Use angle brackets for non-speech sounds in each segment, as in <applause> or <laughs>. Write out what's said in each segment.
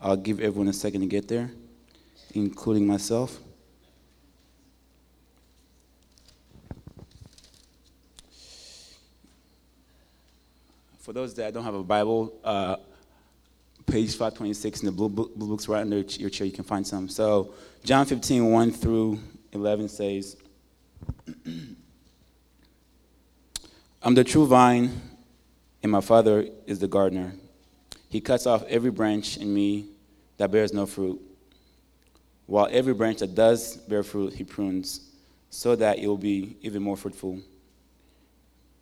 I'll give everyone a second to get there, including myself. For those that don't have a Bible, uh, page 526 in the blue, book, blue books right under your chair, you can find some. So, John 15, 1 through 11 says, <clears throat> I'm the true vine, and my Father is the gardener. He cuts off every branch in me that bears no fruit, while every branch that does bear fruit, he prunes, so that it will be even more fruitful.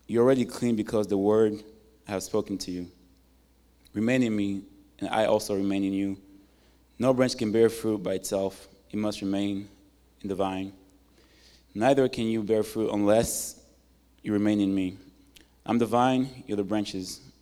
You're already clean because the word I have spoken to you. Remain in me, and I also remain in you. No branch can bear fruit by itself, it must remain in the vine. Neither can you bear fruit unless you remain in me. I'm the vine, you're the branches.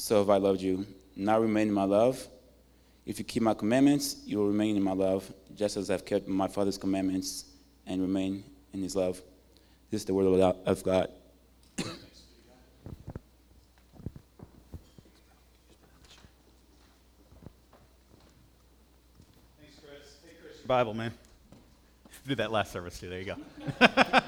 so have I loved you. Now remain in my love. If you keep my commandments, you will remain in my love, just as I've kept my Father's commandments and remain in his love. This is the word of God. Bible, man. Did that last service too. There you go. <laughs>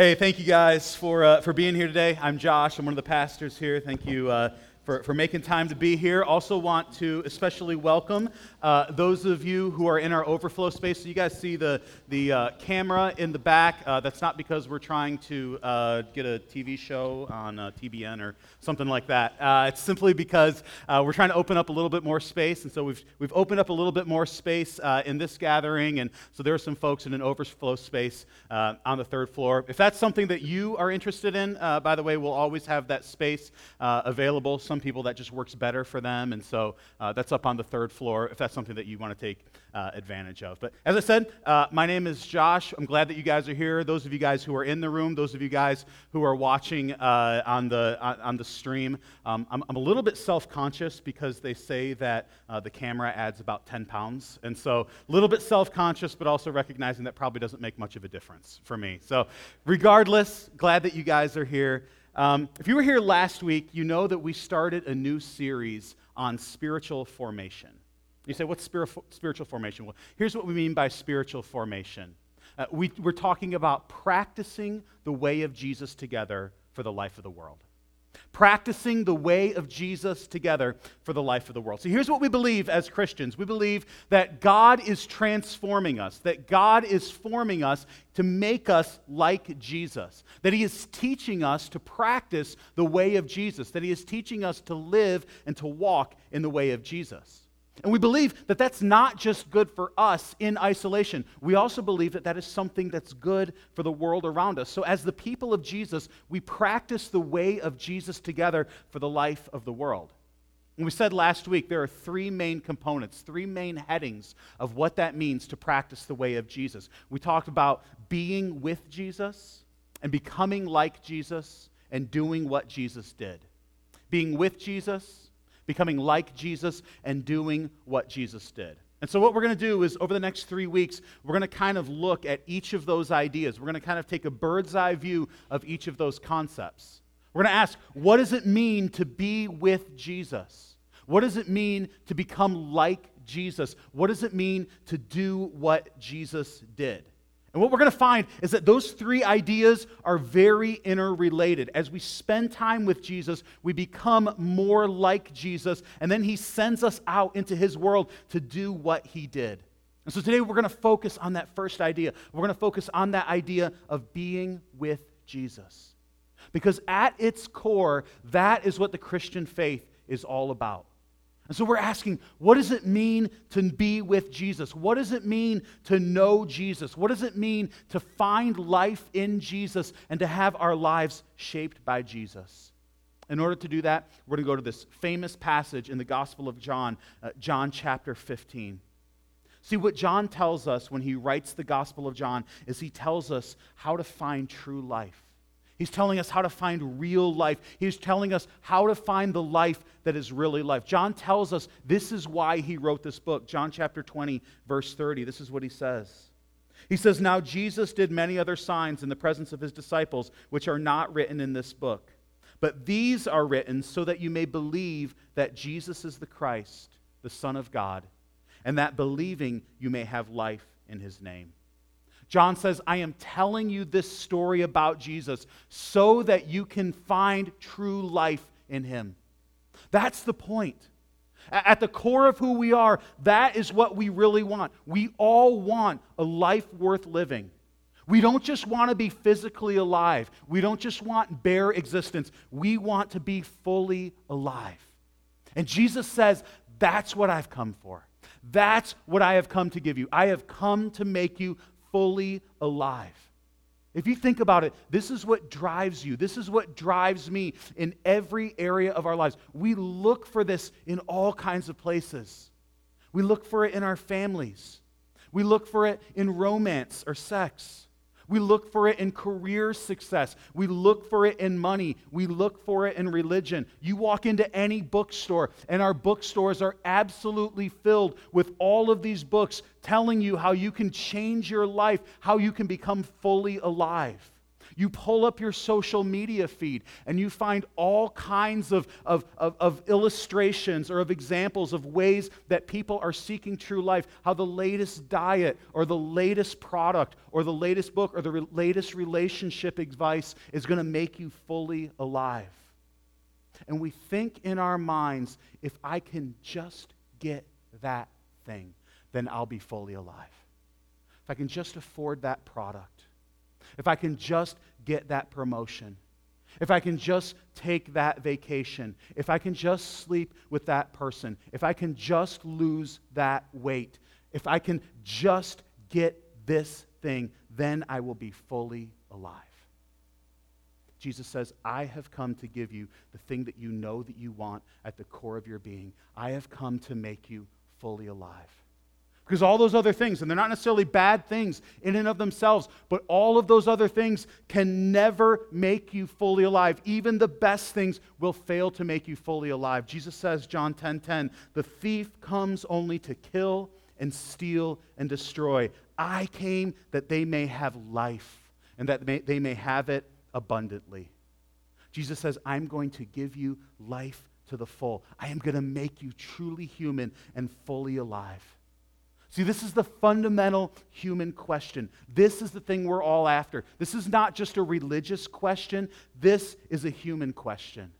hey, thank you guys for, uh, for being here today. I'm Josh. I'm one of the pastors here. Thank you uh, for, for making time to be here. Also, want to especially welcome uh, those of you who are in our overflow space. So, you guys see the, the uh, camera in the back. Uh, that's not because we're trying to uh, get a TV show on uh, TBN or something like that. Uh, it's simply because we're trying to open up a little bit more space. And so, we've, we've opened up a little bit more space in this gathering. And so, there are some folks in an overflow space on the third floor. If that's something that you are interested in, by the way, we'll always have that space available. Some people that just works better for them. And so uh, that's up on the third floor if that's something that you want to take uh, advantage of. But as I said, uh, my name is Josh. I'm glad that you guys are here. Those of you guys who are in the room, those of you guys who are watching uh, on, the, on, the stream, um, I'm, I'm, a little bit self conscious because they say that uh, the camera adds about 10 pounds. And so a little bit self conscious, but also recognizing that probably doesn't make much of a difference for me. So, regardless, glad that you guys are here. Um, if you were here last week, you know that we started a new series on spiritual formation. You say, what's spiritual formation? Well, here's what we mean by spiritual formation. Uh, we, we're talking about practicing the way of Jesus together for the life of the world practicing the way of Jesus together for the life of the world. So here's what we believe as Christians we believe that God is transforming us, that God is forming us to make us like Jesus, that He is teaching us to practice the way of Jesus, that He is teaching us to live and to walk in the way of Jesus. And we believe that that's not just good for us in isolation. We also believe that that is something that's good for the world around us. So, as the people of Jesus, we practice the way of Jesus together for the life of the world. And we said last week there are three main components, three main headings of what that means to practice the way of Jesus. We talked about being with Jesus and becoming like Jesus and doing what Jesus did. Being with Jesus becoming like Jesus and doing what Jesus did. And so, what we're going to do is over the next three weeks, we're going to kind of look at each of those ideas. We're going to kind of take a bird's eye view of each of those concepts. We're going to ask, what does it mean to be with Jesus? What does it mean to become like Jesus? What does it mean to do what Jesus did? And what we're going to find is that those three ideas are very interrelated. As we spend time with Jesus, we become more like Jesus, and then he sends us out into his world to do what he did. And so today we're going to focus on that first idea. We're going to focus on that idea of being with Jesus. Because at its core, that is what the Christian faith is all about. And so we're asking, what does it mean to be with Jesus? What does it mean to know Jesus? What does it mean to find life in Jesus and to have our lives shaped by Jesus? In order to do that, we're going to go to this famous passage in the Gospel of John, uh, John chapter 15. See, what John tells us when he writes the Gospel of John is he tells us how to find true life. He's telling us how to find real life. He's telling us how to find the life that is really life. John tells us this is why he wrote this book. John chapter 20, verse 30. This is what he says. He says, Now Jesus did many other signs in the presence of his disciples, which are not written in this book. But these are written so that you may believe that Jesus is the Christ, the Son of God, and that believing you may have life in his name. John says, I am telling you this story about Jesus so that you can find true life in him. That's the point. At the core of who we are, that is what we really want. We all want a life worth living. We don't just want to be physically alive. We don't just want bare existence. We want to be fully alive. And Jesus says, That's what I've come for. That's what I have come to give you. I have come to make you fully alive. If you think about it, this is what drives you. This is what drives me in every area of our lives. We look for this in all kinds of places. We look for it in our families. We look for it in romance or sex. We look for it in career success. We look for it in money. We look for it in religion. You walk into any bookstore, and our bookstores are absolutely filled with all of these books telling you how you can change your life, how you can become fully alive. You pull up your social media feed and you find all kinds of, of, of, of, illustrations or of examples of ways that people are seeking true life. How the latest diet or the latest product or the latest book or the re- latest relationship advice is going to make you fully alive. And we think in our minds, if I can just get that thing, then I'll be fully alive. If I can just afford that product if I can just get that promotion, if I can just take that vacation, if I can just sleep with that person, if I can just lose that weight, if I can just get this thing, then I will be fully alive. Jesus says, I have come to give you the thing that you know that you want at the core of your being. I have come to make you fully alive. Because all those other things, and they're not necessarily bad things in and of themselves, but all of those other things can never make you fully alive. Even the best things will fail to make you fully alive. Jesus says, John 10 10, the thief comes only to kill and steal and destroy. I came that they may have life and that they may have it abundantly. Jesus says, I'm going to give you life to the full. I am going to make you truly human and fully alive. See, this is the fundamental human question. This is the thing we're all after. This is not just a religious question, this is a human question.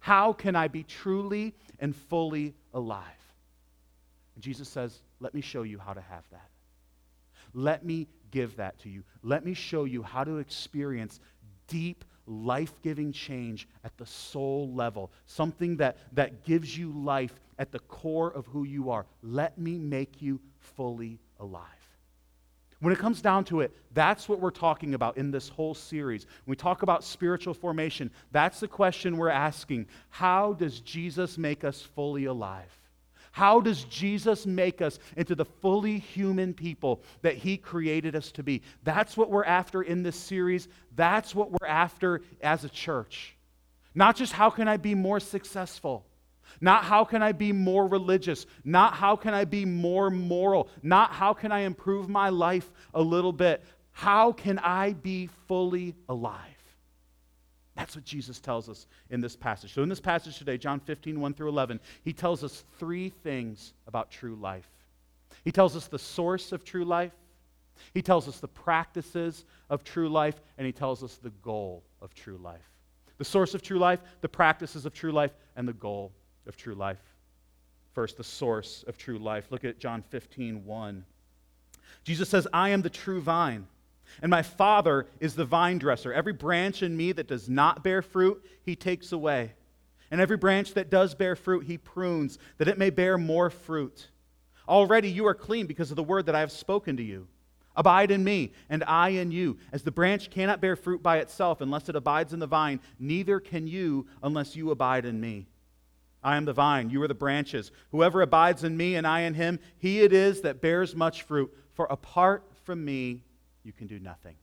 How can I be truly and fully alive? And Jesus says, Let me show you how to have that. Let me give that to you. Let me show you how to experience deep life giving change at the soul level, something that, that gives you life at the core of who you are. Let me make you fully alive. When it comes down to it, that's what we're talking about in this whole series. When we talk about spiritual formation, that's the question we're asking. How does Jesus make us fully alive? How does Jesus make us into the fully human people that he created us to be? That's what we're after in this series. That's what we're after as a church. Not just how can I be more successful, not how can I be more religious, not how can I be more moral, not how can I improve my life a little bit. How can I be fully alive? That's what Jesus tells us in this passage. So, in this passage today, John 15, 1 through 11, he tells us three things about true life. He tells us the source of true life, he tells us the practices of true life, and he tells us the goal of true life. The source of true life, the practices of true life, and the goal of true life. First, the source of true life. Look at John 15, 1. Jesus says, I am the true vine and my Father is the vine dresser. Every branch in me that does not bear fruit, he takes away. And every branch that does bear fruit, he prunes, that it may bear more fruit. Already you are clean because of the word that I have spoken to you. Abide in me, and I in you. As the branch cannot bear fruit by itself unless it abides in the vine, neither can you unless you abide in me. I am the vine, you are the branches. Whoever abides in me and I in him, he it is that bears much fruit. For apart from me, you can do nothing.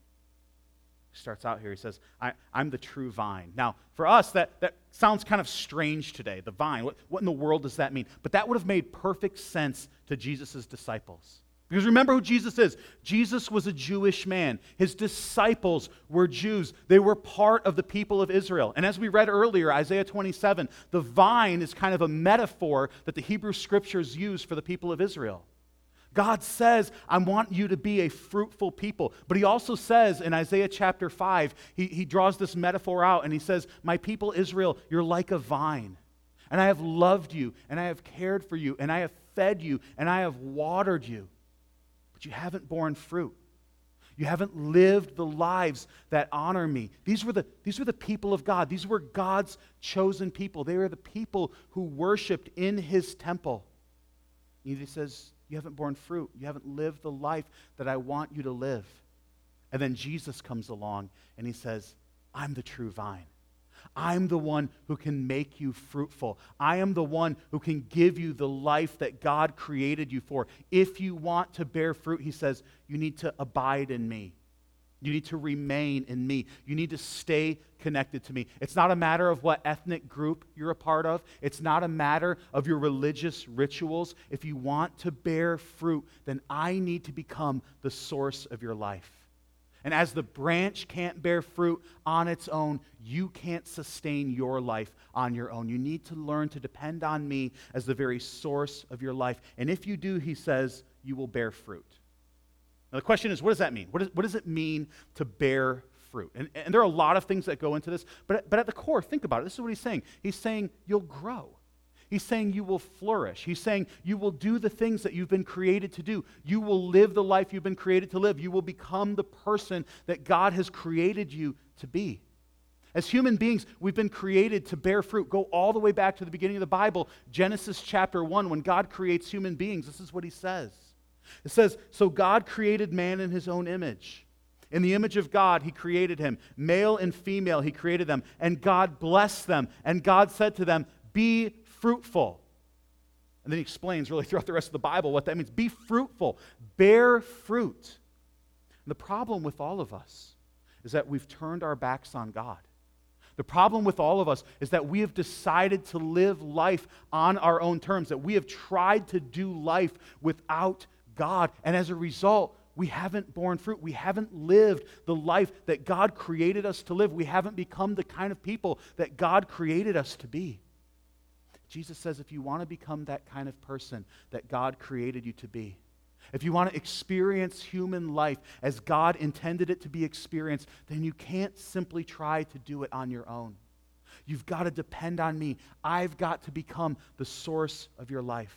He starts out here, he says, I, I'm the true vine. Now, for us, that, that sounds kind of strange today, the vine. What, what in the world does that mean? But that would have made perfect sense to Jesus' disciples. Because remember who Jesus is. Jesus was a Jewish man. His disciples were Jews. They were part of the people of Israel. And as we read earlier, Isaiah 27, the vine is kind of a metaphor that the Hebrew scriptures use for the people of Israel. God says, I want you to be a fruitful people. But he also says in Isaiah chapter 5, he, he draws this metaphor out and he says, My people Israel, you're like a vine. And I have loved you, and I have cared for you, and I have fed you, and I have watered you but you haven't borne fruit. You haven't lived the lives that honor me. These were, the, these were the people of God. These were God's chosen people. They were the people who worshiped in his temple. And he says, You haven't borne fruit. You haven't lived the life that I want you to live. And then Jesus comes along and he says, I'm the true vine. I'm the one who can make you fruitful. I am the one who can give you the life that God created you for. If you want to bear fruit, he says, you need to abide in me. You need to remain in me. You need to stay connected to me. It's not a matter of what ethnic group you're a part of, it's not a matter of your religious rituals. If you want to bear fruit, then I need to become the source of your life. And as the branch can't bear fruit on its own, you can't sustain your life on your own. You need to learn to depend on me as the very source of your life. And if you do, he says, you will bear fruit. Now, the question is, what does that mean? What, is, what does it mean to bear fruit? And, and there are a lot of things that go into this, but, but at the core, think about it. This is what he's saying. He's saying, you'll grow. He's saying you will flourish. He's saying you will do the things that you've been created to do. You will live the life you've been created to live. You will become the person that God has created you to be. As human beings, we've been created to bear fruit. Go all the way back to the beginning of the Bible, Genesis chapter 1, when God creates human beings. This is what he says. It says, So God created man in his own image. In the image of God, he created him. Male and female, he created them. And God blessed them. And God said to them, Be fruitful. And then he explains really <laughs> throughout the rest of the Bible what that means. Be fruitful, bear fruit. And the problem with all of us is that we've turned our backs on God. The problem with all of us is that we have decided to live life on our own terms, that we have tried to do life without God. And as a result, we haven't borne fruit. We haven't lived the life that God created us to live. We haven't become the kind of people that God created us to be. Jesus says if you want to become that kind of person that God created you to be, if you want to experience human life as God intended it to be experienced, then you can't simply try to do it on your own. You've got to depend on me. I've got to become the source of your life.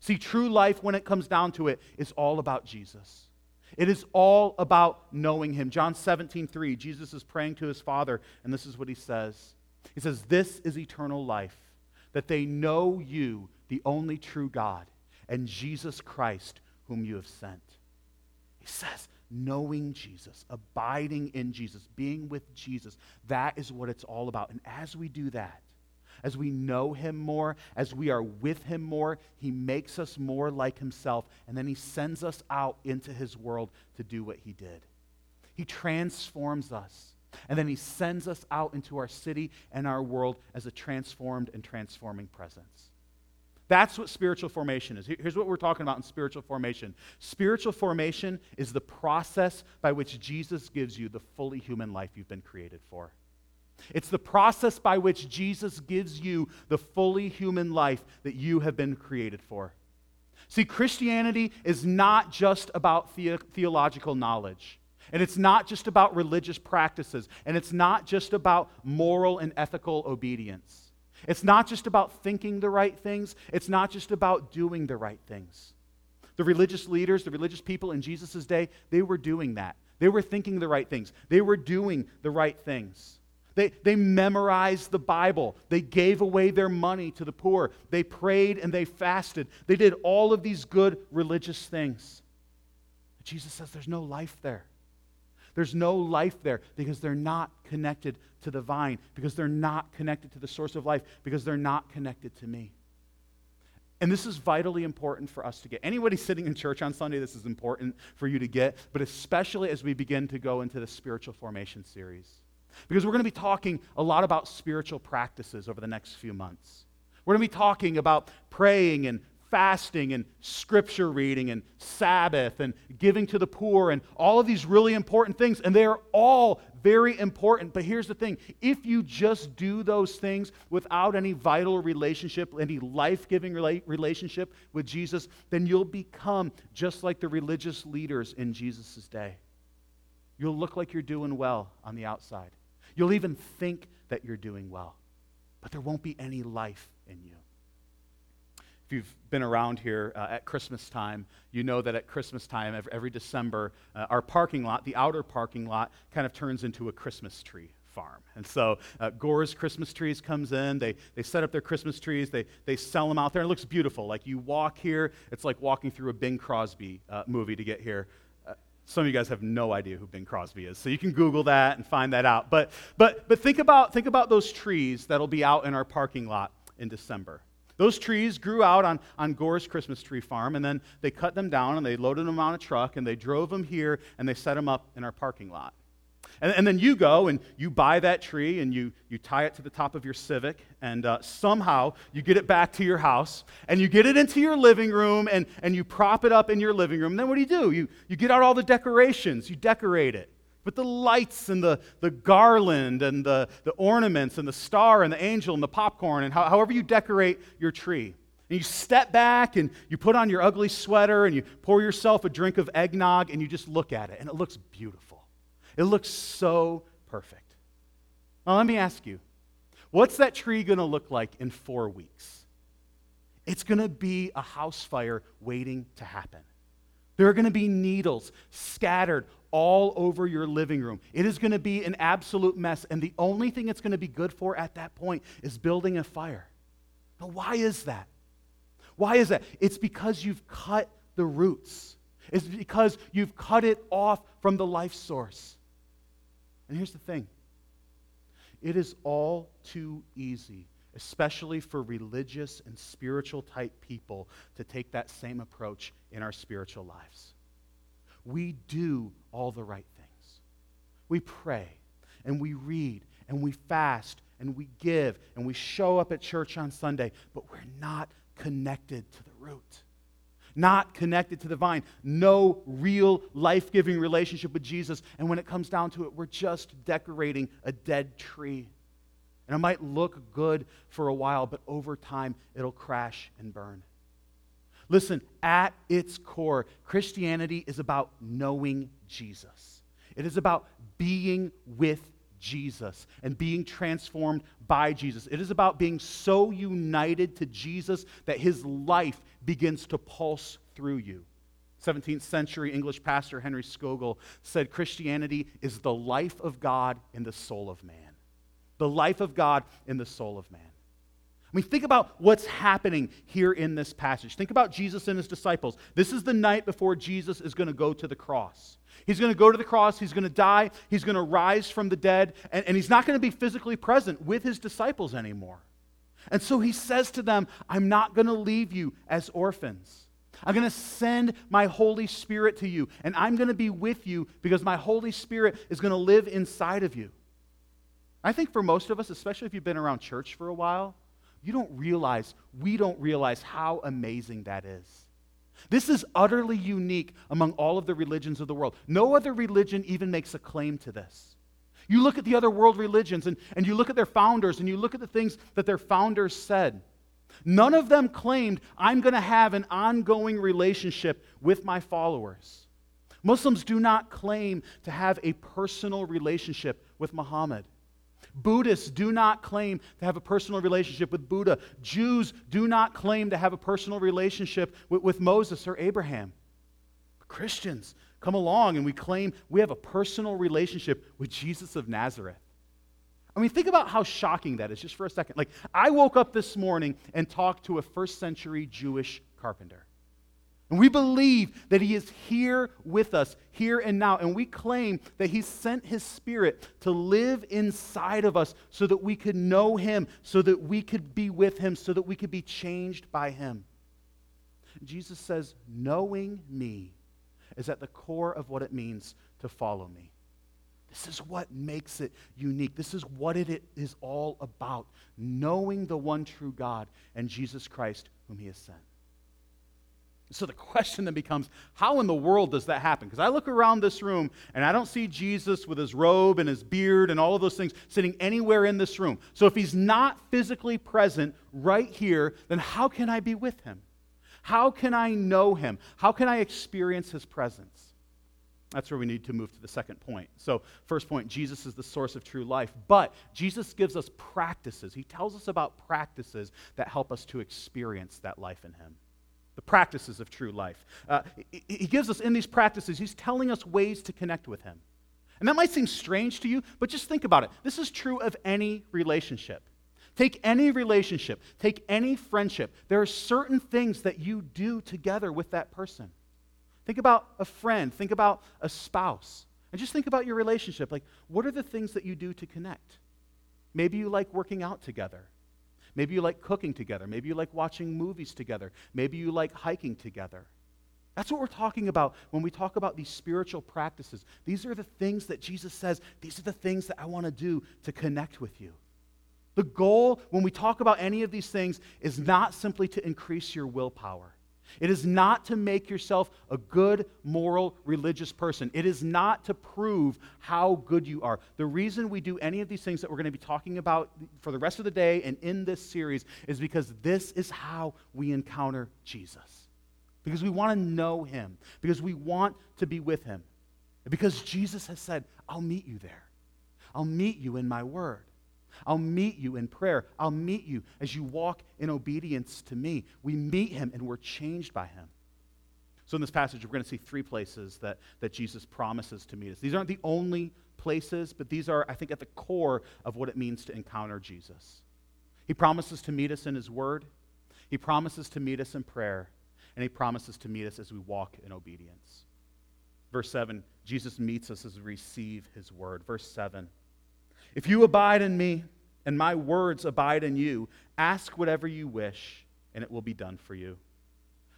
See, true life, when it comes down to it, is all about Jesus. It is all about knowing him. John 17, 3, Jesus is praying to his Father, and this is what he says. He says, This is eternal life that they know you, the only true God, and Jesus Christ, whom you have sent. He says, knowing Jesus, abiding in Jesus, being with Jesus, that is what it's all about. And as we do that, as we know him more, as we are with him more, he makes us more like himself, and then he sends us out into his world to do what he did. He transforms us. And then he sends us out into our city and our world as a transformed and transforming presence. That's what spiritual formation is. Here's what we're talking about in spiritual formation. Spiritual formation is the process by which Jesus gives you the fully human life you've been created for. It's the process by which Jesus gives you the fully human life that you have been created for. See, Christianity is not just about the- theological knowledge. And it's not just about religious practices, and it's not just about moral and ethical obedience. It's not just about thinking the right things, it's not just about doing the right things. The religious leaders, the religious people in Jesus' day, they were doing that. They were thinking the right things, they were doing the right things. They, they memorized the Bible. They gave away their money to the poor. They prayed and they fasted. They did all of these good religious things. Jesus says there's no life there. There's no life there because they're not connected to the vine, because they're not connected to the source of life, because they're not connected to me. And this is vitally important for us to get. Anybody <laughs> sitting in church on Sunday, this is important for you to get, but especially as we begin to go into the spiritual formation series. Because we're going to be talking a lot about spiritual practices over the next few months. We're going to be talking about praying and fasting and scripture reading and Sabbath and giving to the poor and all of these really important things. And they are all very important. But here's the thing if you just do those things without any vital relationship, any life giving relationship with Jesus, then you'll become just like the religious leaders in Jesus' day. You'll look like you're doing well on the outside. You'll even think that you're doing well, but there won't be any life in you. If you've been around here uh, at Christmas time, you know that at Christmas time, every, December, uh, our parking lot, the outer parking lot, kind of turns into a Christmas tree farm. And so uh, Gore's Christmas trees comes in. They, they set up their Christmas trees. They, they sell them out there. It looks beautiful. Like you walk here, it's like walking through a Bing Crosby uh, movie to get here. Uh, some of you guys have no idea who Bing Crosby is, so you can Google that and find that out. But, but, but think, about, think about those trees that'll be out in our parking lot in December. Those trees grew out on, on Gore's Christmas tree farm, and then they cut them down and they loaded them on a truck and they drove them here and they set them up in our parking lot. And, and then you go and you buy that tree and you, you tie it to the top of your Civic, and uh, somehow you get it back to your house and you get it into your living room and, and you prop it up in your living room. And then what do you do? You, you get out all the decorations, you decorate it with the lights and the, the garland and the, the ornaments and the star and the angel and the popcorn and how, however you decorate your tree. And you step back and you put on your ugly sweater and you pour yourself a drink of eggnog and you just look at it and it looks beautiful. It looks so perfect. Now, let me ask you what's that tree going to look like in four weeks? It's going to be a house fire waiting to happen. There are going to be needles scattered all over your living room. It is going to be an absolute mess. And the only thing it's going to be good for at that point is building a fire. Now, why is that? Why is that? It's because you've cut the roots, it's because you've cut it off from the life source. And here's the thing it is all too easy, especially for religious and spiritual type people, to take that same approach in our spiritual lives we do all the right things. We pray and we read and we fast and we give and we show up at church on Sunday, but we're not connected to the root. Not connected to the vine. No real life giving relationship with Jesus. And when it comes down to it, we're just decorating a dead tree. And it might look good for a while, but over time, it'll crash and burn. Listen, at its core, Christianity is about knowing Jesus. It is about being with Jesus and being transformed by Jesus. It is about being so united to Jesus that his life begins to pulse through you. 17th century English pastor Henry Scougal said Christianity is the life of God in the soul of man. The life of God in the soul of man. I mean, think about what's happening here in this passage. Think about Jesus and his disciples. This is the night before Jesus is going to go to the cross. He's going to go to the cross, he's going to die, he's going to rise from the dead, and, and he's not going to be physically present with his disciples anymore. And so he says to them, I'm not going to leave you as orphans. I'm going to send my Holy Spirit to you, and I'm going to be with you because my Holy Spirit is going to live inside of you. I think for most of us, especially if you've been around church for a while, you don't realize, we don't realize how amazing that is. This is utterly unique among all of the religions of the world. No other religion even makes a claim to this. You look at the other world religions and, and you look at their founders and you look at the things that their founders said. None of them claimed, I'm going to have an ongoing relationship with my followers. Muslims do not claim to have a personal relationship with Muhammad. Buddhists do not claim to have a personal relationship with Buddha. Jews do not claim to have a personal relationship with, with Moses or Abraham. But Christians come along and we claim we have a personal relationship with Jesus of Nazareth. I mean, think about how shocking that is just for a second. Like, I woke up this morning and talked to a first century Jewish carpenter. And we believe that He is here with us, here and now. And we claim that He sent His Spirit to live inside of us so that we could know Him, so that we could be with Him, so that we could be changed by Him. Jesus says, Knowing me is at the core of what it means to follow me. This is what makes it unique. This is what it is all about knowing the one true God and Jesus Christ, whom He has sent. So the question then becomes how in the world does that happen? Because I look around this room and I don't see Jesus with his robe and his beard and all of those things sitting anywhere in this room. So if he's not physically present right here, then how can I be with him? How can I know him? How can I experience his presence? That's where we need to move to the second point. So, first point Jesus is the source of true life. But Jesus gives us practices. He tells us about practices that help us to experience that life in him the practices of true life. Uh, he gives us in these practices, he's telling us ways to connect with him. And that might seem strange to you, but just think about it. This is true of any relationship. Take any relationship, take any friendship. There are certain things that you do together with that person. Think about a friend, think about a spouse, and just think about your relationship. Like, what are the things that you do to connect? Maybe you like working out together. Maybe you like cooking together. Maybe you like watching movies together. Maybe you like hiking together. That's what we're talking about when we talk about these spiritual practices. These are the things that Jesus says, these are the things that I want to do to connect with you. The goal when we talk about any of these things is not simply to increase your willpower. It is not to make yourself a good, moral, religious person. It is not to prove how good you are. The reason we do any of these things that we're going to be talking about for the rest of the day and in this series is because this is how we encounter Jesus. Because we want to know him, because we want to be with him. Because Jesus has said, I'll meet you there. I'll meet you in my word. I'll meet you in prayer. I'll meet you as you walk in obedience to me. We meet him and we're changed by him. So, in this passage, we're going to see three places that, that Jesus promises to meet us. These aren't the only places, but these are, I think, at the core of what it means to encounter Jesus. He promises to meet us in his word, he promises to meet us in prayer, and he promises to meet us as we walk in obedience. Verse 7, Jesus meets us as we receive his word. Verse 7, if you abide in me and my words abide in you, ask whatever you wish, and it will be done for you.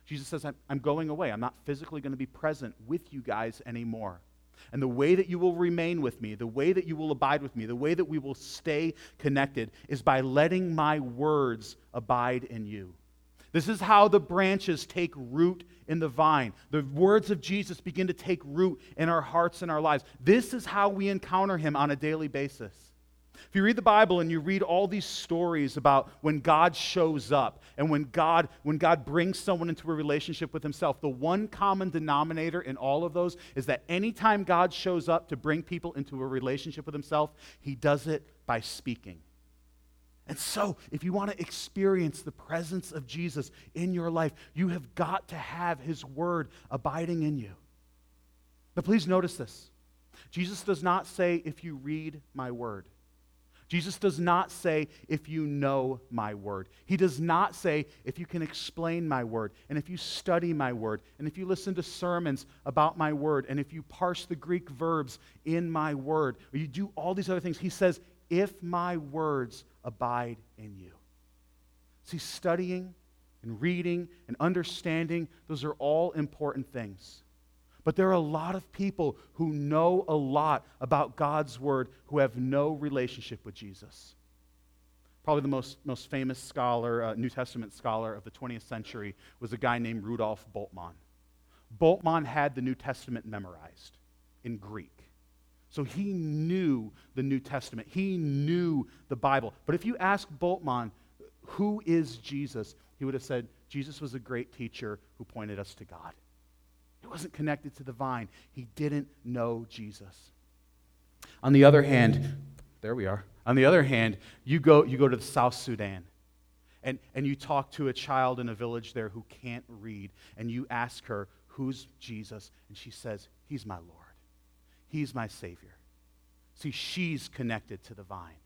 Jesus says, I'm going away. I'm not physically going to be present with you guys anymore. And the way that you will remain with me, the way that you will abide with me, the way that we will stay connected is by letting my words abide in you. This is how the branches take root in the vine. The words of Jesus begin to take root in our hearts and our lives. This is how we encounter him on a daily basis. If you read the Bible and you read all these stories about when God shows up and when God, when God brings someone into a relationship with himself, the one common denominator in all of those is that anytime God shows up to bring people into a relationship with himself, he does it by speaking. And so, if you want to experience the presence of Jesus in your life, you have got to have his word abiding in you. But please notice this Jesus does not say, if you read my word. Jesus does not say, if you know my word. He does not say, if you can explain my word, and if you study my word, and if you listen to sermons about my word, and if you parse the Greek verbs in my word, or you do all these other things. He says, if my words abide in you. See, studying and reading and understanding, those are all important things. But there are a lot of people who know a lot about God's word who have no relationship with Jesus. Probably the most, most famous scholar, uh, New Testament scholar of the 20th century, was a guy named Rudolf Bultmann. Bultmann had the New Testament memorized in Greek. So he knew the New Testament. He knew the Bible. But if you ask Bultmann, who is Jesus? He would have said, Jesus was a great teacher who pointed us to God. He wasn't connected to the vine. He didn't know Jesus. On the other hand, there we are. On the other hand, you go, you go to the South Sudan and, and you talk to a child in a village there who can't read, and you ask her, Who's Jesus? And she says, He's my Lord. He's my Savior. See, she's connected to the vine.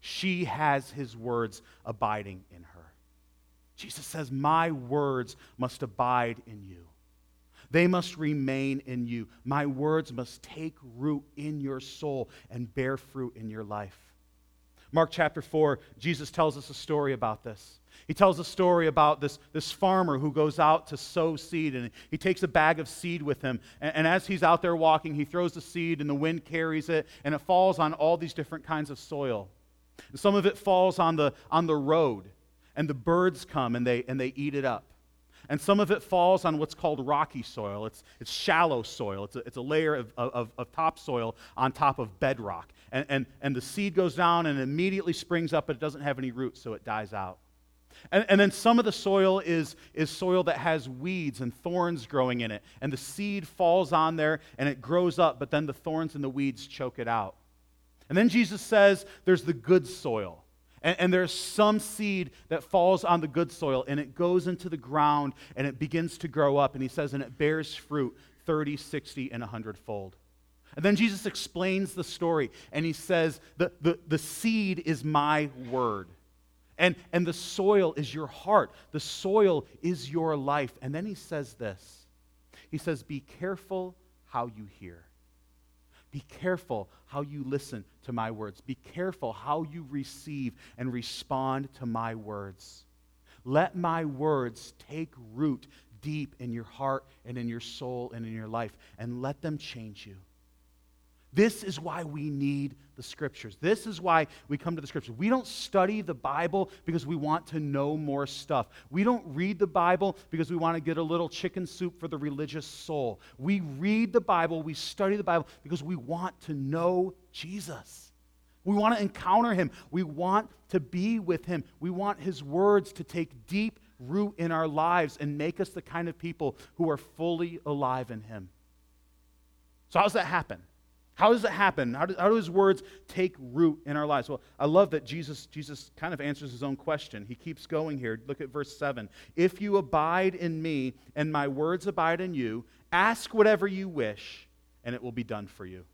She has his words abiding in her. Jesus says, My words must abide in you. They must remain in you. My words must take root in your soul and bear fruit in your life. Mark chapter 4, Jesus tells us a story about this. He tells a story about this, this farmer who goes out to sow seed, and he takes a bag of seed with him. And, and, as he's out there walking, he throws the seed, and the wind carries it, and it falls on all these different kinds of soil. And some of it falls on the, on the road, and the birds come and they, and they eat it up. And some of it falls on what's called rocky soil. It's, it's shallow soil. It's a, it's a layer of, of, of topsoil on top of bedrock. And, and, and the seed goes down and immediately springs up, but it doesn't have any roots, so it dies out. And, and then some of the soil is, is soil that has weeds and thorns growing in it. And the seed falls on there and it grows up, but then the thorns and the weeds choke it out. And then Jesus says there's the good soil. And, and, there's some seed that falls on the good soil and it goes into the ground and it begins to grow up. And he says, and it bears fruit 30, 60, and 100 fold. And then Jesus explains the story and he says, the, the, the seed is my word. And, and the soil is your heart. The soil is your life. And then he says this He says, Be careful how you hear. Be careful how you listen to my words. Be careful how you receive and respond to my words. Let my words take root deep in your heart and in your soul and in your life, and let them change you. This is why we need the scriptures. This is why we come to the scriptures. We don't study the Bible because we want to know more stuff. We don't read the Bible because we want to get a little chicken soup for the religious soul. We read the Bible, we study the Bible because we want to know Jesus. We want to encounter him. We want to be with him. We want his words to take deep root in our lives and make us the kind of people who are fully alive in him. So, how does that happen? How does it happen? How do, how do his words take root in our lives? Well, I love that Jesus, Jesus kind of answers his own question. He keeps going here. Look at verse 7. If you abide in me and my words abide in you, ask whatever you wish, and it will be done for you.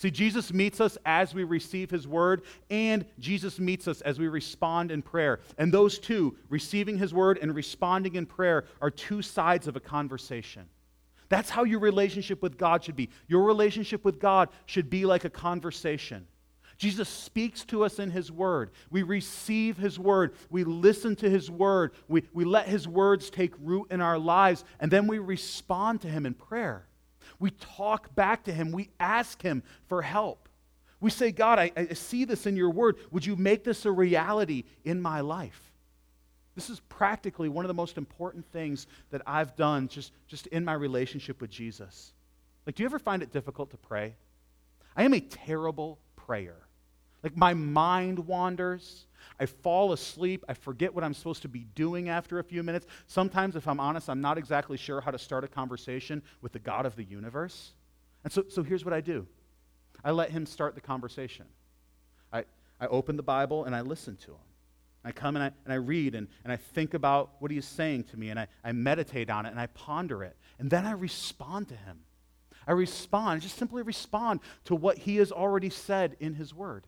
See, Jesus meets us as we receive his word, and Jesus meets us as we respond in prayer. And those two, receiving his word and responding in prayer, are two sides of a conversation. That's how your relationship with God should be. Your relationship with God should be like a conversation. Jesus speaks to us in His Word. We receive His Word. We listen to His Word. We, we let His words take root in our lives, and then we respond to Him in prayer. We talk back to Him. We ask Him for help. We say, God, I, I see this in your Word. Would you make this a reality in my life? This is practically one of the most important things that I've done just, just in my relationship with Jesus. Like, do you ever find it difficult to pray? I am a terrible prayer. Like, my mind wanders. I fall asleep. I forget what I'm supposed to be doing after a few minutes. Sometimes, if I'm honest, I'm not exactly sure how to start a conversation with the God of the universe. And so, so here's what I do I let Him start the conversation. I, I open the Bible and I listen to Him. I come and I, and I read and, and I think about what he is saying to me and I, I meditate on it and I ponder it. And then I respond to him. I respond, I just simply respond to what he has already said in his word.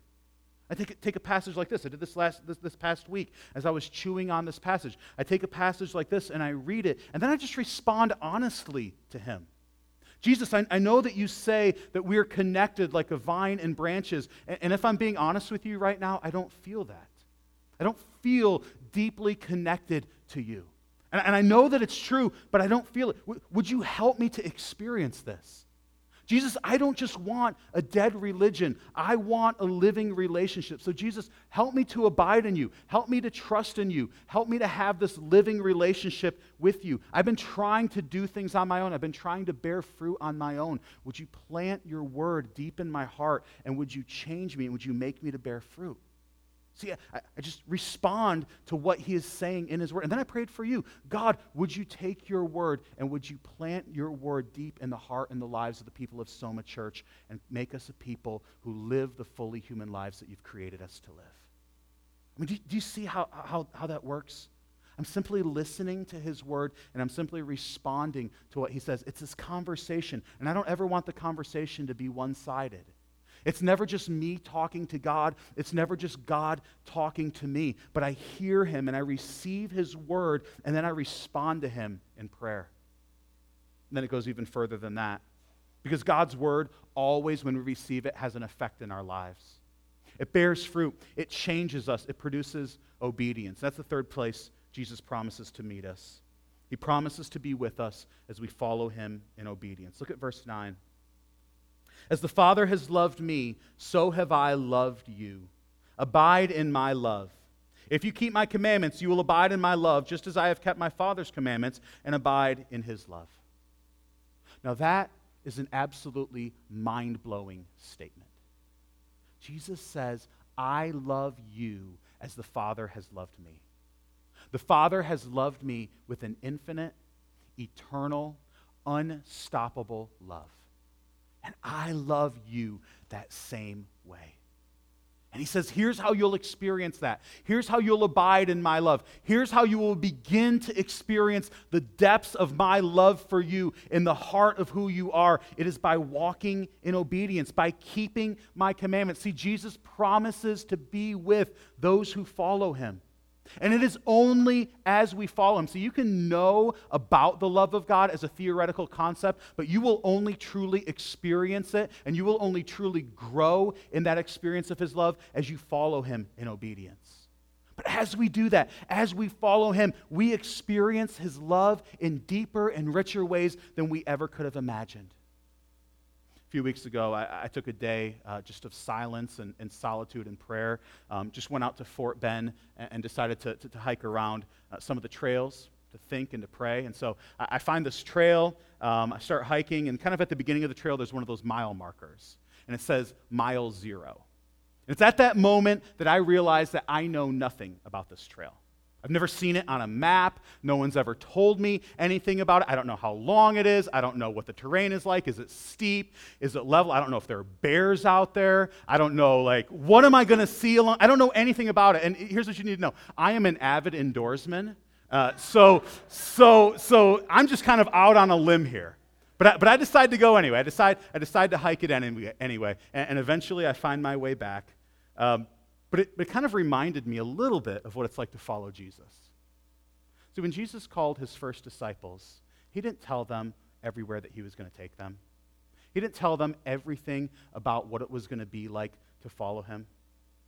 I take, take a passage like this. I did this last this, this past week as I was chewing on this passage. I take a passage like this and I read it, and then I just respond honestly to him. Jesus, I, I know that you say that we're connected like a vine and branches. And, and if I'm being honest with you right now, I don't feel that. I don't feel deeply connected to you. And, and I know that it's true, but I don't feel it. W- would you help me to experience this? Jesus, I don't just want a dead religion. I want a living relationship. So, Jesus, help me to abide in you. Help me to trust in you. Help me to have this living relationship with you. I've been trying to do things on my own, I've been trying to bear fruit on my own. Would you plant your word deep in my heart and would you change me and would you make me to bear fruit? See, I, I, just respond to what he is saying in his word. And then I prayed for you. God, would you take your word and would you plant your word deep in the heart and the lives of the people of Soma Church and make us a people who live the fully human lives that you've created us to live? I mean, do, do you see how, how, how that works? I'm simply listening to his word and I'm simply responding to what he says. It's this conversation. And I don't ever want the conversation to be one sided. It's never just me talking to God. It's never just God talking to me. But I hear him and I receive his word and then I respond to him in prayer. And then it goes even further than that. Because God's word always, when we receive it, has an effect in our lives. It bears fruit, it changes us, it produces obedience. That's the third place Jesus promises to meet us. He promises to be with us as we follow him in obedience. Look at verse 9. As the Father has loved me, so have I loved you. Abide in my love. If you keep my commandments, you will abide in my love, just as I have kept my Father's commandments and abide in his love. Now, that is an absolutely mind blowing statement. Jesus says, I love you as the Father has loved me. The Father has loved me with an infinite, eternal, unstoppable love. And I love you that same way. And he says, Here's how you'll experience that. Here's how you'll abide in my love. Here's how you will begin to experience the depths of my love for you in the heart of who you are. It is by walking in obedience, by keeping my commandments. See, Jesus promises to be with those who follow him. And it is only as we follow him. So you can know about the love of God as a theoretical concept, but you will only truly experience it and you will only truly grow in that experience of his love as you follow him in obedience. But as we do that, as we follow him, we experience his love in deeper and richer ways than we ever could have imagined few weeks ago, I, I took a day uh, just of silence and, and, solitude and prayer. Um, just went out to Fort Bend and, and decided to, to, to, hike around uh, some of the trails to think and to pray. And so I, I find this trail, um, I start hiking, and kind of at the beginning of the trail, there's one of those mile markers. And it says mile zero. And it's at that moment that I realize that I know nothing about this trail. I've never seen it on a map. No one's ever told me anything about it. I don't know how long it is. I don't know what the terrain is like. Is it steep? Is it level? I don't know if there are bears out there. I don't know, like, what am I going to see along? I don't know anything about it. And here's what you need to know I am an avid indoorsman. Uh, so, so, so I'm just kind of out on a limb here. But I, but I decide to go anyway. I decide, I decide to hike it anyway. anyway. And, and eventually I find my way back. Um, but it, but it kind of reminded me a little bit of what it's like to follow Jesus. So when Jesus called his first disciples, he didn't tell them everywhere that he was going to take them. He didn't tell them everything about what it was going to be like to follow him.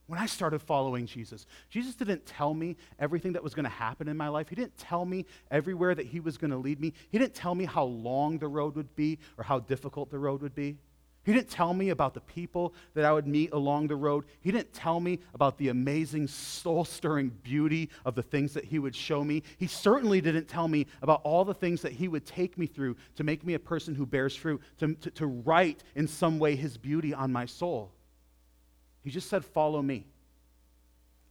When I started following Jesus, Jesus didn't tell me everything that was going to happen in my life. He didn't tell me everywhere that he was going to lead me. He didn't tell me how long the road would be or how difficult the road would be. He didn't tell me about the people that I would meet along the road. He didn't tell me about the amazing, soul stirring beauty of the things that He would show me. He certainly didn't tell me about all the things that He would take me through to make me a person who bears fruit, to, to, to write in some way His beauty on my soul. He just said, Follow me.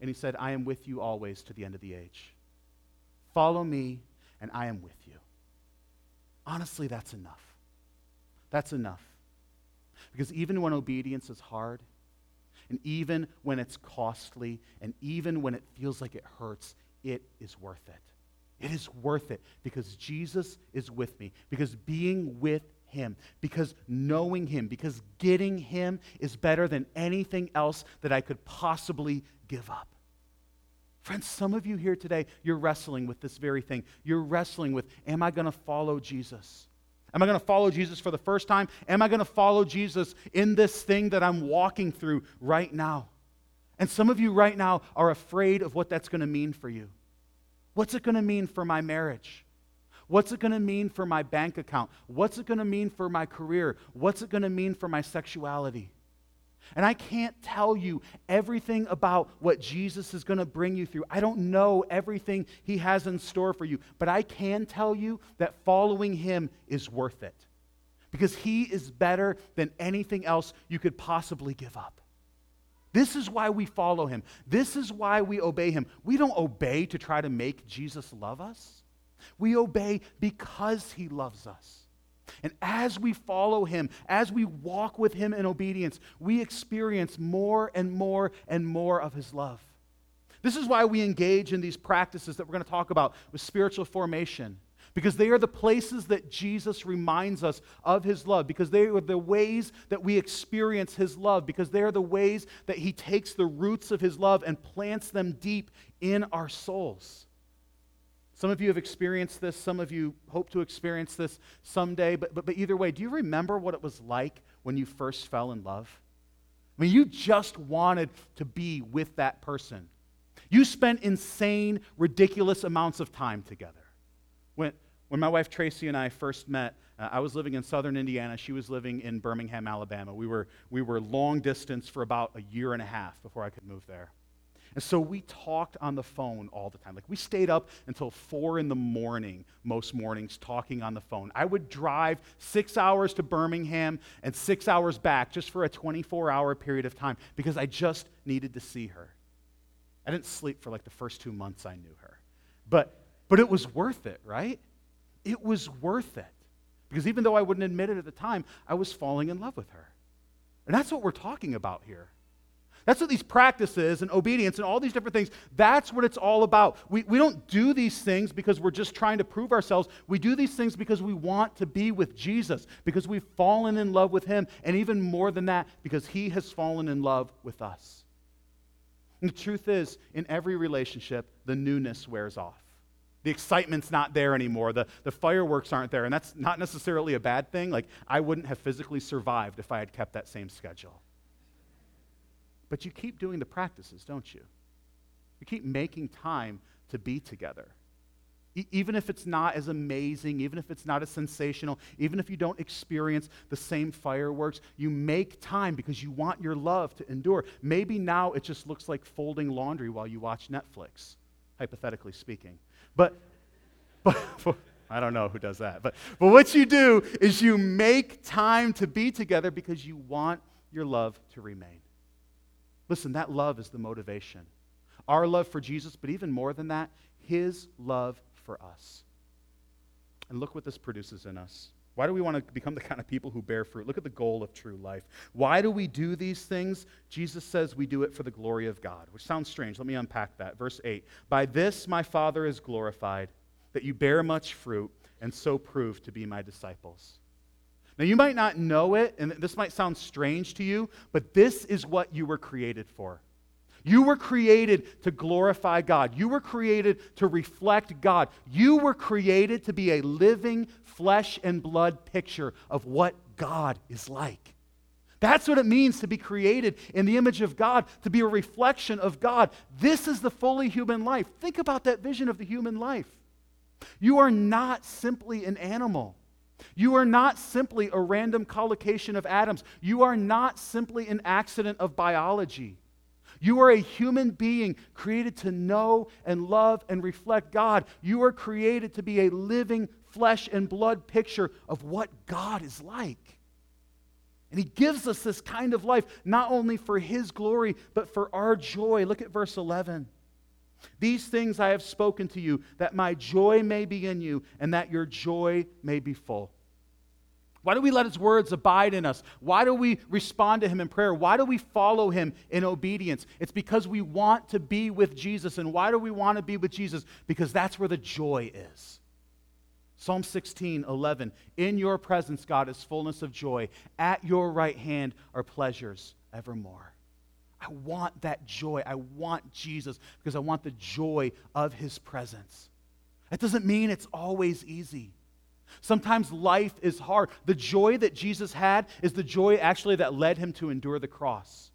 And He said, I am with you always to the end of the age. Follow me, and I am with you. Honestly, that's enough. That's enough. Because even when obedience is hard, and even when it's costly, and even when it feels like it hurts, it is worth it. It is worth it because Jesus is with me, because being with him, because knowing him, because getting him is better than anything else that I could possibly give up. Friends, some of you here today, you're wrestling with this very thing. You're wrestling with, am I going to follow Jesus? Am I going to follow Jesus for the first time? Am I going to follow Jesus in this thing that I'm walking through right now? And some of you right now are afraid of what that's going to mean for you. What's it going to mean for my marriage? What's it going to mean for my bank account? What's it going to mean for my career? What's it going to mean for my sexuality? And I can't tell you everything about what Jesus is going to bring you through. I don't know everything he has in store for you, but I can tell you that following him is worth it because he is better than anything else you could possibly give up. This is why we follow him. This is why we obey him. We don't obey to try to make Jesus love us. We obey because he loves us. And as we follow him, as we walk with him in obedience, we experience more and more and more of his love. This is why we engage in these practices that we're going to talk about with spiritual formation, because they are the places that Jesus reminds us of his love, because they are the ways that we experience his love, because they are the ways that he takes the roots of his love and plants them deep in our souls. Some of you have experienced this. Some of you hope to experience this someday. But, but, but either way, do you remember what it was like when you first fell in love? I mean, you just wanted to be with that person. You spent insane, ridiculous amounts of time together. When, when my wife Tracy and I first met, uh, I was living in southern Indiana. She was living in Birmingham, Alabama. We were, we were long distance for about a year and a half before I could move there. And so we talked on the phone all the time. Like we stayed up until four in the morning most mornings talking on the phone. I would drive six hours to Birmingham and six hours back just for a 24 hour period of time because I just needed to see her. I didn't sleep for like the first two months I knew her. But, but it was worth it, right? It was worth it. Because even though I wouldn't admit it at the time, I was falling in love with her. And that's what we're talking about here. That's what these practices and obedience and all these different things, that's what it's all about. We, we don't do these things because we're just trying to prove ourselves. We do these things because we want to be with Jesus, because we've fallen in love with Him, and even more than that, because He has fallen in love with us. And the truth is, in every relationship, the newness wears off. The excitement's not there anymore. The, the fireworks aren't there. And that's not necessarily a bad thing. Like, I wouldn't have physically survived if I had kept that same schedule. But you keep doing the practices, don't you? You keep making time to be together. E- even if it's not as amazing, even if it's not as sensational, even if you don't experience the same fireworks, you make time because you want your love to endure. Maybe now it just looks like folding laundry while you watch Netflix, hypothetically speaking. But, <laughs> but I don't know who does that. But, but what you do is you make time to be together because you want your love to remain. Listen, that love is the motivation. Our love for Jesus, but even more than that, his love for us. And look what this produces in us. Why do we want to become the kind of people who bear fruit? Look at the goal of true life. Why do we do these things? Jesus says we do it for the glory of God, which sounds strange. Let me unpack that. Verse 8 By this my Father is glorified, that you bear much fruit, and so prove to be my disciples. Now, you might not know it, and this might sound strange to you, but this is what you were created for. You were created to glorify God. You were created to reflect God. You were created to be a living flesh and blood picture of what God is like. That's what it means to be created in the image of God, to be a reflection of God. This is the fully human life. Think about that vision of the human life. You are not simply an animal. You are not simply a random collocation of atoms. You are not simply an accident of biology. You are a human being created to know and love and reflect God. You are created to be a living flesh and blood picture of what God is like. And He gives us this kind of life, not only for His glory, but for our joy. Look at verse 11. These things I have spoken to you, that my joy may be in you, and that your joy may be full. Why do we let his words abide in us? Why do we respond to him in prayer? Why do we follow him in obedience? It's because we want to be with Jesus. And why do we want to be with Jesus? Because that's where the joy is. Psalm 16, 11. In your presence, God, is fullness of joy. At your right hand are pleasures evermore. I want that joy. I want Jesus because I want the joy of his presence. That doesn't mean it's always easy. Sometimes life is hard. The joy that Jesus had is the joy actually that led him to endure the cross.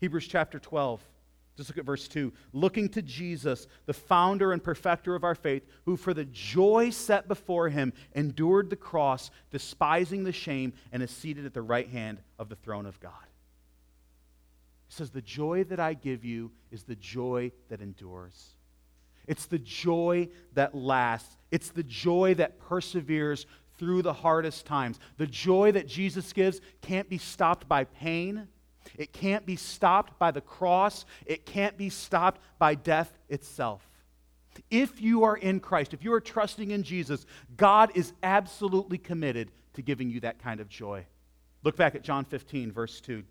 Hebrews chapter 12. Just look at verse 2. Looking to Jesus, the founder and perfecter of our faith, who for the joy set before him endured the cross, despising the shame, and is seated at the right hand of the throne of God. He says, The joy that I give you is the joy that endures. It's the joy that lasts. It's the joy that perseveres through the hardest times. The joy that Jesus gives can't be stopped by pain. It can't be stopped by the cross. It can't be stopped by death itself. If you are in Christ, if you are trusting in Jesus, God is absolutely committed to giving you that kind of joy. Look back at John 15, verse 2.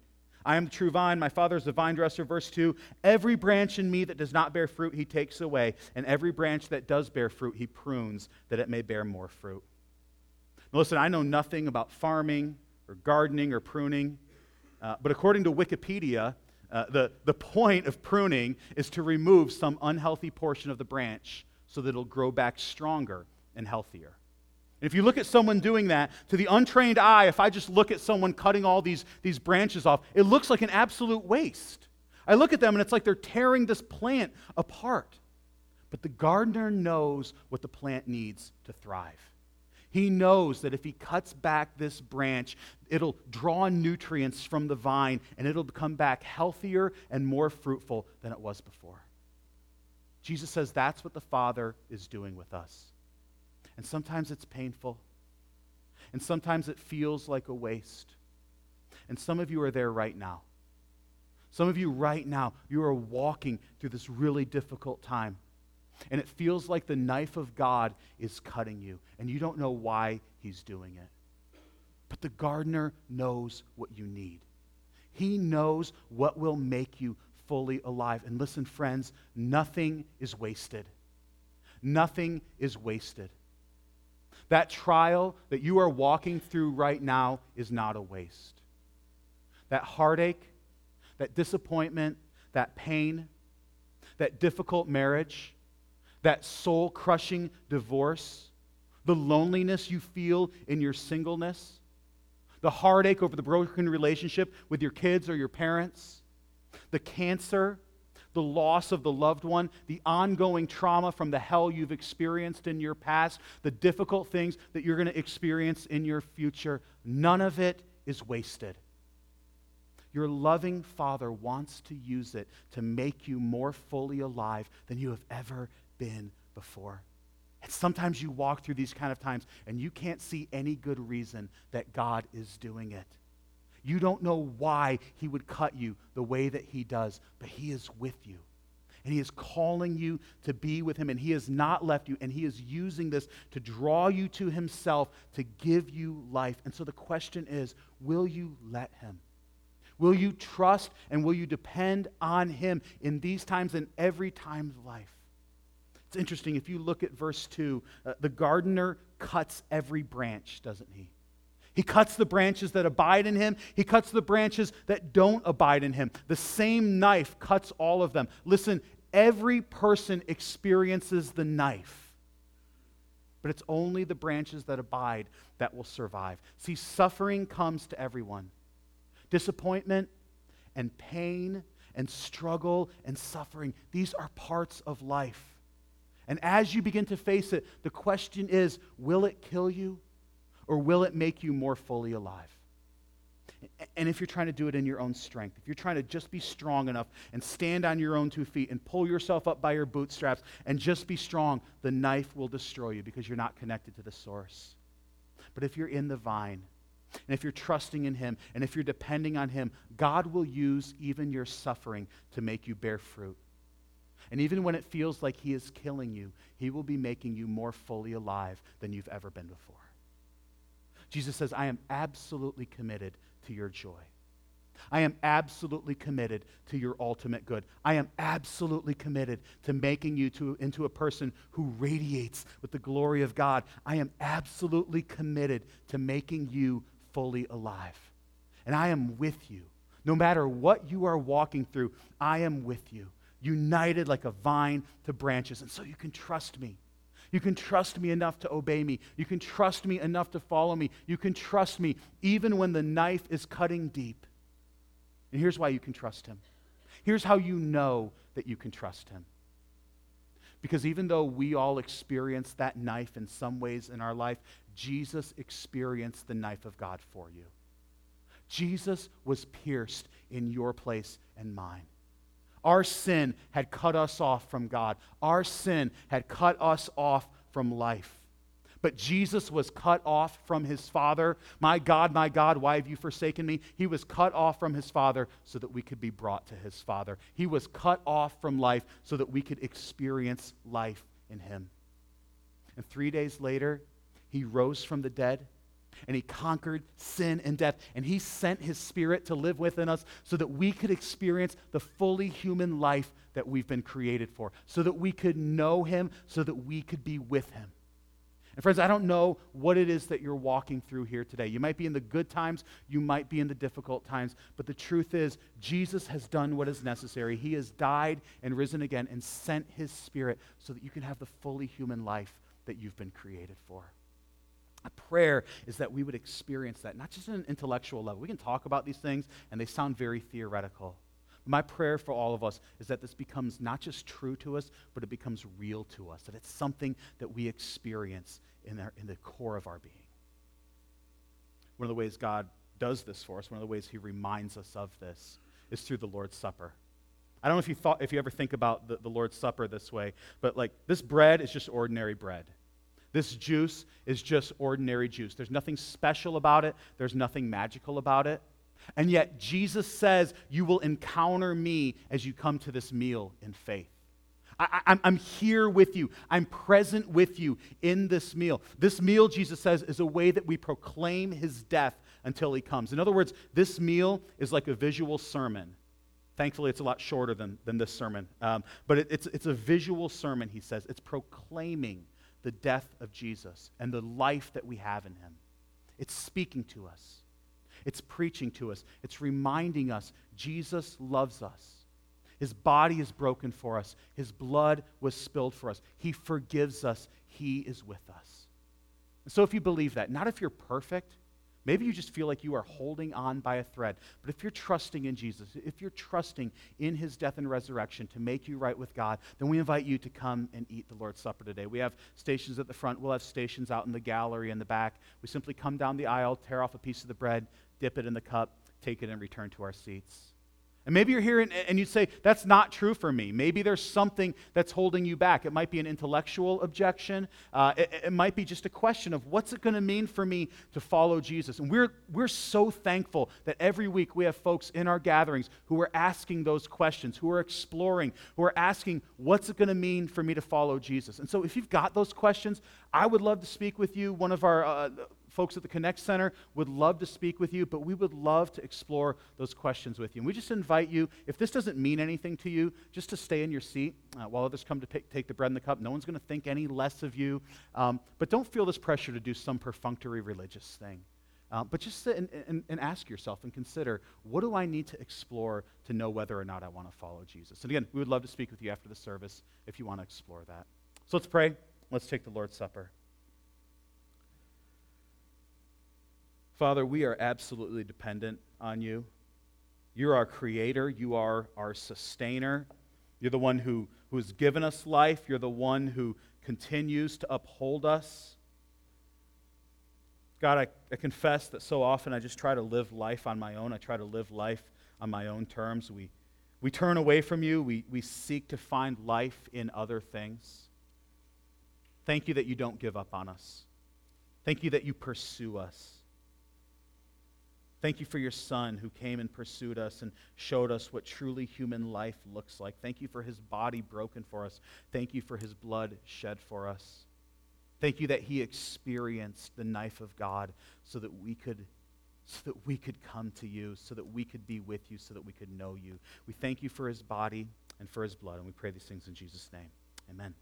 I am the true vine, my Father is the vine dresser. Verse 2 Every branch in me that does not bear fruit, he takes away, and every branch that does bear fruit, he prunes, that it may bear more fruit. Now, listen, I know nothing about farming or gardening or pruning, uh, but according to Wikipedia, uh, the, the point of pruning is to remove some unhealthy portion of the branch so that it'll grow back stronger and healthier. And if you look at someone doing that, to the untrained eye, if I just look at someone cutting all these, these branches off, it looks like an absolute waste. I look at them and it's like they're tearing this plant apart. But the gardener knows what the plant needs to thrive. He knows that if he cuts back this branch, it'll draw nutrients from the vine and it'll come back healthier and more fruitful than it was before. Jesus says that's what the Father is doing with us. And sometimes it's painful, and sometimes it feels like a waste. And some of you are there right now. Some of you right now, you are walking through this really difficult time. And it feels like the knife of God is cutting you, and you don't know why He's doing it. But the gardener knows what you need. He knows what will make you fully alive. And listen, friends, nothing is wasted. Nothing is wasted. That trial that you are walking through right now is not a waste. That heartache, that disappointment, that pain, that difficult marriage, that soul crushing divorce, the loneliness you feel in your singleness, the heartache over the broken relationship with your kids or your parents, the cancer the loss of the loved one, the ongoing trauma from the hell you've experienced in your past, the difficult things that you're going to experience in your future, none of it is wasted. Your loving Father wants to use it to make you more fully alive than you have ever been before. And sometimes you walk through these kind of times and you can't see any good reason that God is doing it. You don't know why he would cut you the way that he does, but he is with you. And he is calling you to be with him, and he has not left you, and he is using this to draw you to himself, to give you life. And so the question is will you let him? Will you trust and will you depend on him in these times and every time of life? It's interesting. If you look at verse 2, uh, the gardener cuts every branch, doesn't he? He cuts the branches that abide in him. He cuts the branches that don't abide in him. The same knife cuts all of them. Listen, every person experiences the knife, but it's only the branches that abide that will survive. See, suffering comes to everyone. Disappointment and pain and struggle and suffering, these are parts of life. And as you begin to face it, the question is will it kill you? Or will it make you more fully alive? And if you're trying to do it in your own strength, if you're trying to just be strong enough and stand on your own two feet and pull yourself up by your bootstraps and just be strong, the knife will destroy you because you're not connected to the source. But if you're in the vine, and if you're trusting in Him, and if you're depending on Him, God will use even your suffering to make you bear fruit. And even when it feels like He is killing you, He will be making you more fully alive than you've ever been before. Jesus says, I am absolutely committed to your joy. I am absolutely committed to your ultimate good. I am absolutely committed to making you to, into a person who radiates with the glory of God. I am absolutely committed to making you fully alive. And I am with you. No matter what you are walking through, I am with you, united like a vine to branches. And so you can trust me. You can trust me enough to obey me. You can trust me enough to follow me. You can trust me even when the knife is cutting deep. And here's why you can trust him. Here's how you know that you can trust him. Because even though we all experience that knife in some ways in our life, Jesus experienced the knife of God for you. Jesus was pierced in your place and mine. Our sin had cut us off from God. Our sin had cut us off from life. But Jesus was cut off from his Father. My God, my God, why have you forsaken me? He was cut off from his Father so that we could be brought to his Father. He was cut off from life so that we could experience life in him. And three days later, he rose from the dead and he conquered sin and death. And he sent his spirit to live within us so that we could experience the fully human life that we've been created for, so that we could know him, so that we could be with him. And friends, I don't know what it is that you're walking through here today. You might be in the good times, you might be in the difficult times, but the truth is, Jesus has done what is necessary. He has died and risen again and sent his spirit so that you can have the fully human life that you've been created for. Prayer is that we would experience that, not just at an intellectual level. We can talk about these things and they sound very theoretical. My prayer for all of us is that this becomes not just true to us, but it becomes real to us, that it's something that we experience in, our, in the core of our being. One of the ways God does this for us, one of the ways He reminds us of this, is through the Lord's Supper. I don't know if you, thought, if you ever think about the, the Lord's Supper this way, but like this bread is just ordinary bread. This juice is just ordinary juice. There's nothing special about it, there's nothing magical about it. And yet, Jesus says, You will encounter me as you come to this meal in faith. I, am here with you. I'm present with you in this meal. This meal, Jesus says, is a way that we proclaim his death until he comes. In other words, this meal is like a visual sermon. Thankfully, it's a lot shorter than, than this sermon. Um, but it, it's, it's a visual sermon, he says. It's proclaiming the death of Jesus and the life that we have in him. It's speaking to us. It's preaching to us. It's reminding us Jesus loves us. His body is broken for us. His blood was spilled for us. He forgives us. He is with us. So, if you believe that, not if you're perfect, maybe you just feel like you are holding on by a thread, but if you're trusting in Jesus, if you're trusting in his death and resurrection to make you right with God, then we invite you to come and eat the Lord's Supper today. We have stations at the front, we'll have stations out in the gallery in the back. We simply come down the aisle, tear off a piece of the bread, dip it in the cup, take it, and return to our seats. And maybe you're here and, and you say, that's not true for me. Maybe there's something that's holding you back. It might be an intellectual objection. Uh, it, it might be just a question of what's it going to mean for me to follow Jesus. And we're, we're so thankful that every week we have folks in our gatherings who are asking those questions, who are exploring, who are asking, what's it going to mean for me to follow Jesus? And so if you've got those questions, I would love to speak with you. One of our uh, folks at the Connect Center would love to speak with you, but we would love to explore those questions with you. And we just invite you, if this doesn't mean anything to you, just to stay in your seat uh, while others come to pick, take the bread and the cup. No one's going to think any less of you. Um, but don't feel this pressure to do some perfunctory religious thing. Uh, but just sit and, and, and, ask yourself and consider what do I need to explore to know whether or not I want to follow Jesus? And again, we would love to speak with you after the service if you want to explore that. So let's pray. Let's take the Lord's Supper. Father, we are absolutely dependent on you. You're our creator, you are our sustainer. You're the one who, who has given us life, you're the one who continues to uphold us. God, I, I confess that so often I just try to live life on my own. I try to live life on my own terms. We, we turn away from you, we, we seek to find life in other things. Thank you that you don't give up on us. Thank you that you pursue us. Thank you for your Son who came and pursued us and showed us what truly human life looks like. Thank you for his body broken for us. Thank you for his blood shed for us. Thank you that he experienced the knife of God so that we could so that we could come to you, so that we could be with you, so that we could know you. We thank you for his body and for his blood, and we pray these things in Jesus' name. Amen.